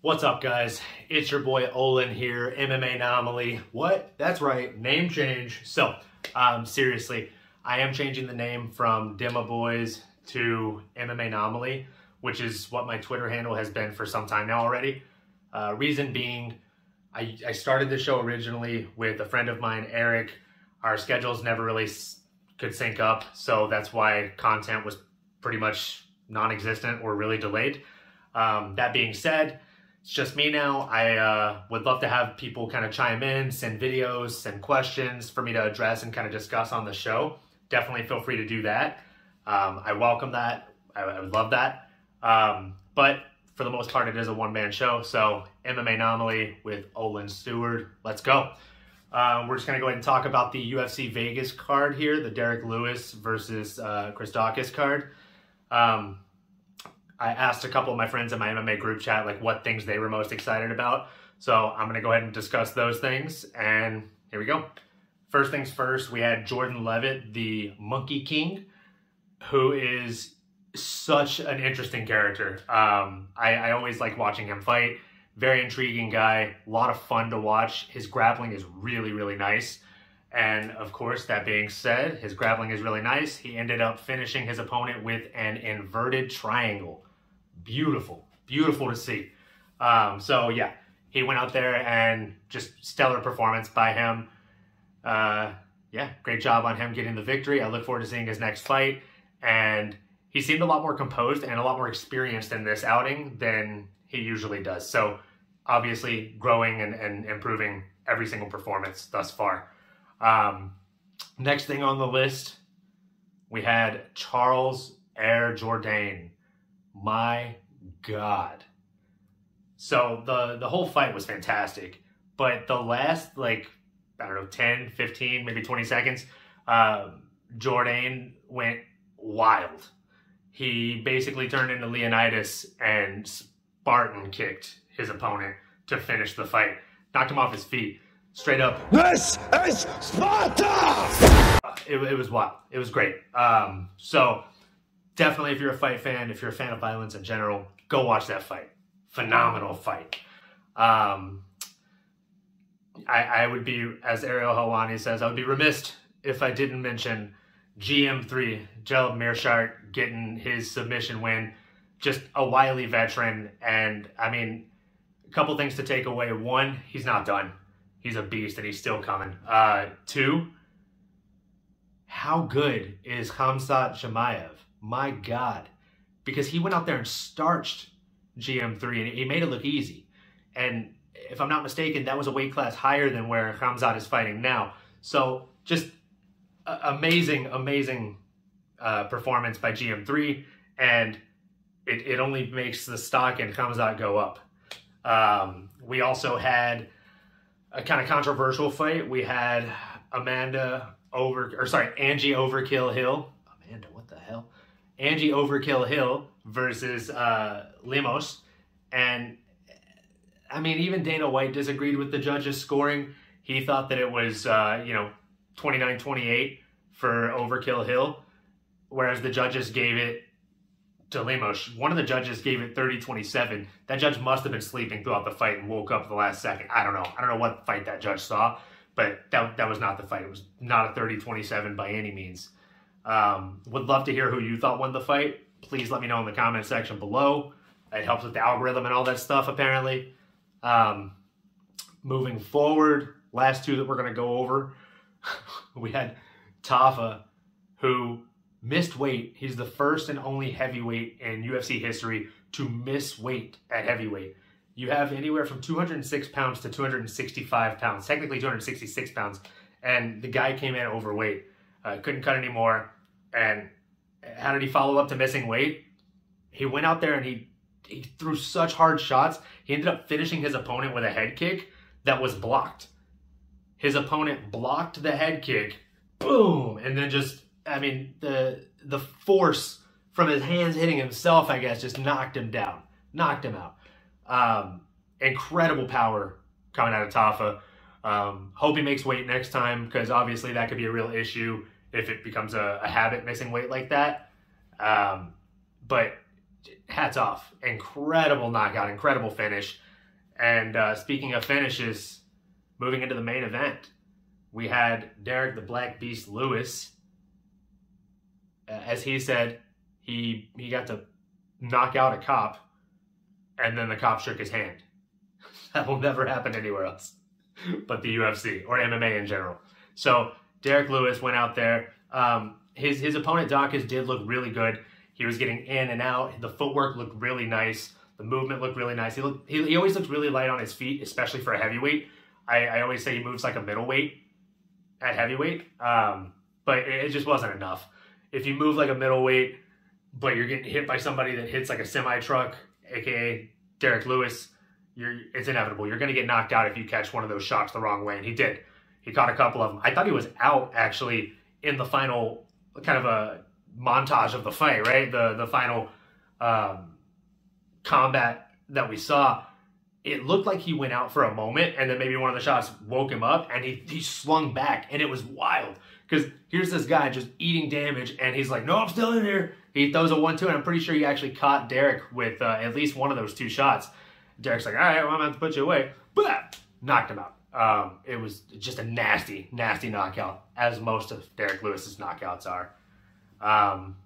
What's up, guys? It's your boy Olin here, MMA Anomaly. What? That's right, name change. So, um, seriously, I am changing the name from Dema Boys to MMA Anomaly, which is what my Twitter handle has been for some time now already. Uh, reason being, I, I started the show originally with a friend of mine, Eric. Our schedules never really could sync up, so that's why content was pretty much non existent or really delayed. Um, that being said, it's just me now. I uh, would love to have people kind of chime in, send videos, send questions for me to address and kind of discuss on the show. Definitely feel free to do that. Um, I welcome that. I, I would love that. Um, but for the most part, it is a one man show. So, MMA Anomaly with Olin Stewart. Let's go. Um, we're just going to go ahead and talk about the UFC Vegas card here, the Derrick Lewis versus uh, Chris Daukaus card. Um, I asked a couple of my friends in my MMA group chat like what things they were most excited about. So I'm to go ahead and discuss those things. And here we go. First things first, we had Jordan Leavitt, the Monkey King, who is such an interesting character. Um, I, I always like watching him fight. Very intriguing guy, a lot of fun to watch. His grappling is really, really nice. And of course, that being said, his grappling is really nice. He ended up finishing his opponent with an inverted triangle. Beautiful, beautiful to see. Um, so yeah, he went out there and just stellar performance by him. Uh, yeah, great job on him getting the victory. I look forward to seeing his next fight. And he seemed a lot more composed and a lot more experienced in this outing than he usually does. So obviously growing and, and improving every single performance thus far. Um, next thing on the list, we had Charles Air Jourdain. My God. So the the whole fight was fantastic, but the last like I don't know 10, 15, maybe 20 seconds, uh, Jourdain went wild. He basically turned into Leonidas and Spartan kicked his opponent to finish the fight. Knocked him off his feet. Straight up. This is Sparta! It, it was wild. It was great. Um, so definitely if you're a fight fan, if you're a fan of violence in general, go watch that fight. Phenomenal fight. Um, I, I would be, as Ariel Helwani says, I would be remiss if I didn't mention GM3, Gerald Meerschaert getting his submission win. Just a wily veteran. And I mean, a couple things to take away. One, he's not done. He's a beast and he's still coming. Uh, two, how good is Hamzat Chimaev? My God. Because he went out there and starched GM3 and he made it look easy. And if I'm not mistaken, that was a weight class higher than where Hamzat is fighting now. So just amazing, amazing uh, performance by GM3. And it, it only makes the stock and Hamzat go up. Um, we also had a kind of controversial fight. We had Amanda over, or sorry, Angie Overkill Hill. Amanda, what the hell? Angie Overkill Hill versus uh, Lemos, and I mean, even Dana White disagreed with the judges' scoring. He thought that it was, uh, you know, 29-28 for Overkill Hill, whereas the judges gave it to Lemos. One of the judges gave it 30-27. That judge must have been sleeping throughout the fight and woke up the last second. I don't know. I don't know what fight that judge saw, but that, that was not the fight. It was not a 30-27 by any means. Um, would love to hear who you thought won the fight. Please let me know in the comment section below. It helps with the algorithm and all that stuff, apparently. Um, moving forward, last two that we're going to go over, we had Tafa, who missed weight. He's the first and only heavyweight in UFC history to miss weight at heavyweight. You have anywhere from 206 pounds to 265 pounds, technically 266 pounds, and the guy came in overweight. Uh, couldn't cut anymore. And how did he follow up to missing weight? He went out there and he he threw such hard shots. He ended up finishing his opponent with a head kick that was blocked. His opponent blocked the head kick, boom, and then just I mean the the force from his hands hitting himself, I guess, just knocked him down, knocked him out. Um, incredible power coming out of Tafa. Um, hope he makes weight next time because obviously that could be a real issue if it becomes a, a habit missing weight like that. Um, but hats off, incredible knockout, incredible finish. And uh, speaking of finishes, moving into the main event, we had Derrick the Black Beast Lewis. Uh, as he said, he he got to knock out a cop, and then the cop shook his hand. that will never happen anywhere else, but the UFC or MMA in general. So Derrick Lewis went out there. Um, his his opponent Daukaus did look really good. He was getting in and out. The footwork looked really nice. The movement looked really nice. He looked he, he always looks really light on his feet, especially for a heavyweight. I, I always say he moves like a middleweight at heavyweight, um, but it, it just wasn't enough. If you move like a middleweight, but you're getting hit by somebody that hits like a semi truck, aka Derrick Lewis, you're it's inevitable. You're going to get knocked out if you catch one of those shots the wrong way, and he did. He caught a couple of them. I thought he was out actually in the final kind of a montage of the fight, right? The the final um, combat that we saw. It looked like he went out for a moment, and then maybe one of the shots woke him up, and he he swung back, and it was wild because here's this guy just eating damage, and he's like, "No, I'm still in here." He throws a one-two, and I'm pretty sure he actually caught Derrick with uh, at least one of those two shots. Derrick's like, "All right, well, I'm have to put you away," but knocked him out. Um, it was just a nasty, nasty knockout, as most of Derrick Lewis's knockouts are. Um,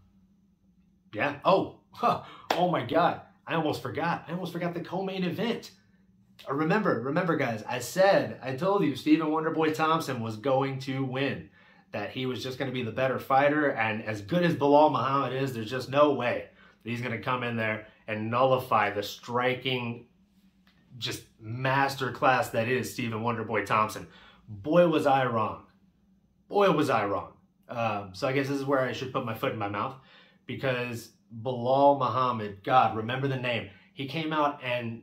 yeah. Oh, huh. oh my God! I almost forgot. I almost forgot the co-main event. Uh, remember, remember, guys. I said, I told you, Stephen Wonderboy Thompson was going to win. That he was just going to be the better fighter, and as good as Belal Muhammad is, there's just no way that he's going to come in there and nullify the striking, just masterclass that is Stephen Wonderboy Thompson. Boy, was I wrong. Boy, was I wrong. Um, so I guess this is where I should put my foot in my mouth because Belal Muhammad, God, remember the name. He came out and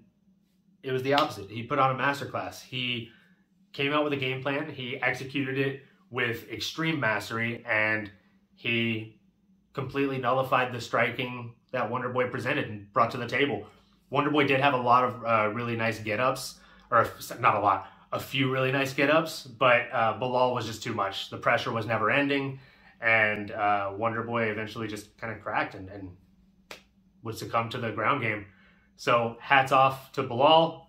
it was the opposite. He put on a masterclass. He came out with a game plan. He executed it with extreme mastery, and he completely nullified the striking that Wonder Boy presented and brought to the table. Wonder Boy did have a lot of uh, really nice get ups, or not a lot, a few really nice get ups, but uh, Belal was just too much. The pressure was never ending, and uh, Wonder Boy eventually just kind of cracked and, and would succumb to the ground game. So hats off to Belal.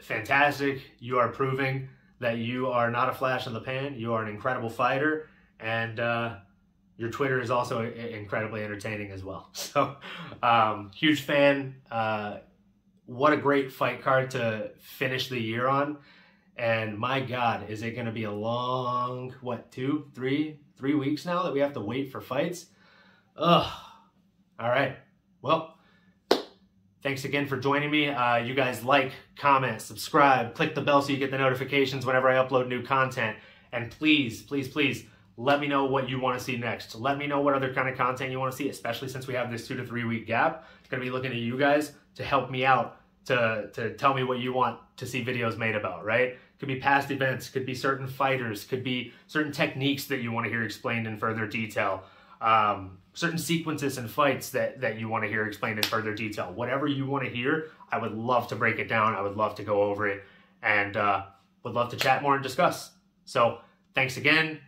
Fantastic. You are proving that you are not a flash in the pan. You are an incredible fighter, and uh, your Twitter is also incredibly entertaining as well. So, um, huge fan. Uh, what a great fight card to finish the year on. And my God, is it going to be a long, what, two, three, three weeks now that we have to wait for fights? Ugh. All right. Well, thanks again for joining me. Uh, you guys like, comment, subscribe, click the bell so you get the notifications whenever I upload new content. And please, please, please let me know what you want to see next. Let me know what other kind of content you want to see, especially since we have this two to three week gap. It's going to be looking at you guys to help me out to, to tell me what you want to see videos made about, right? Could be past events, could be certain fighters, could be certain techniques that you want to hear explained in further detail, um, certain sequences and fights that, that you want to hear explained in further detail. Whatever you want to hear, I would love to break it down. I would love to go over it and uh, would love to chat more and discuss. So thanks again.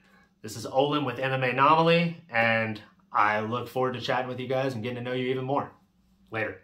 This is Olin with MMA Anomaly, and I look forward to chatting with you guys and getting to know you even more. Later.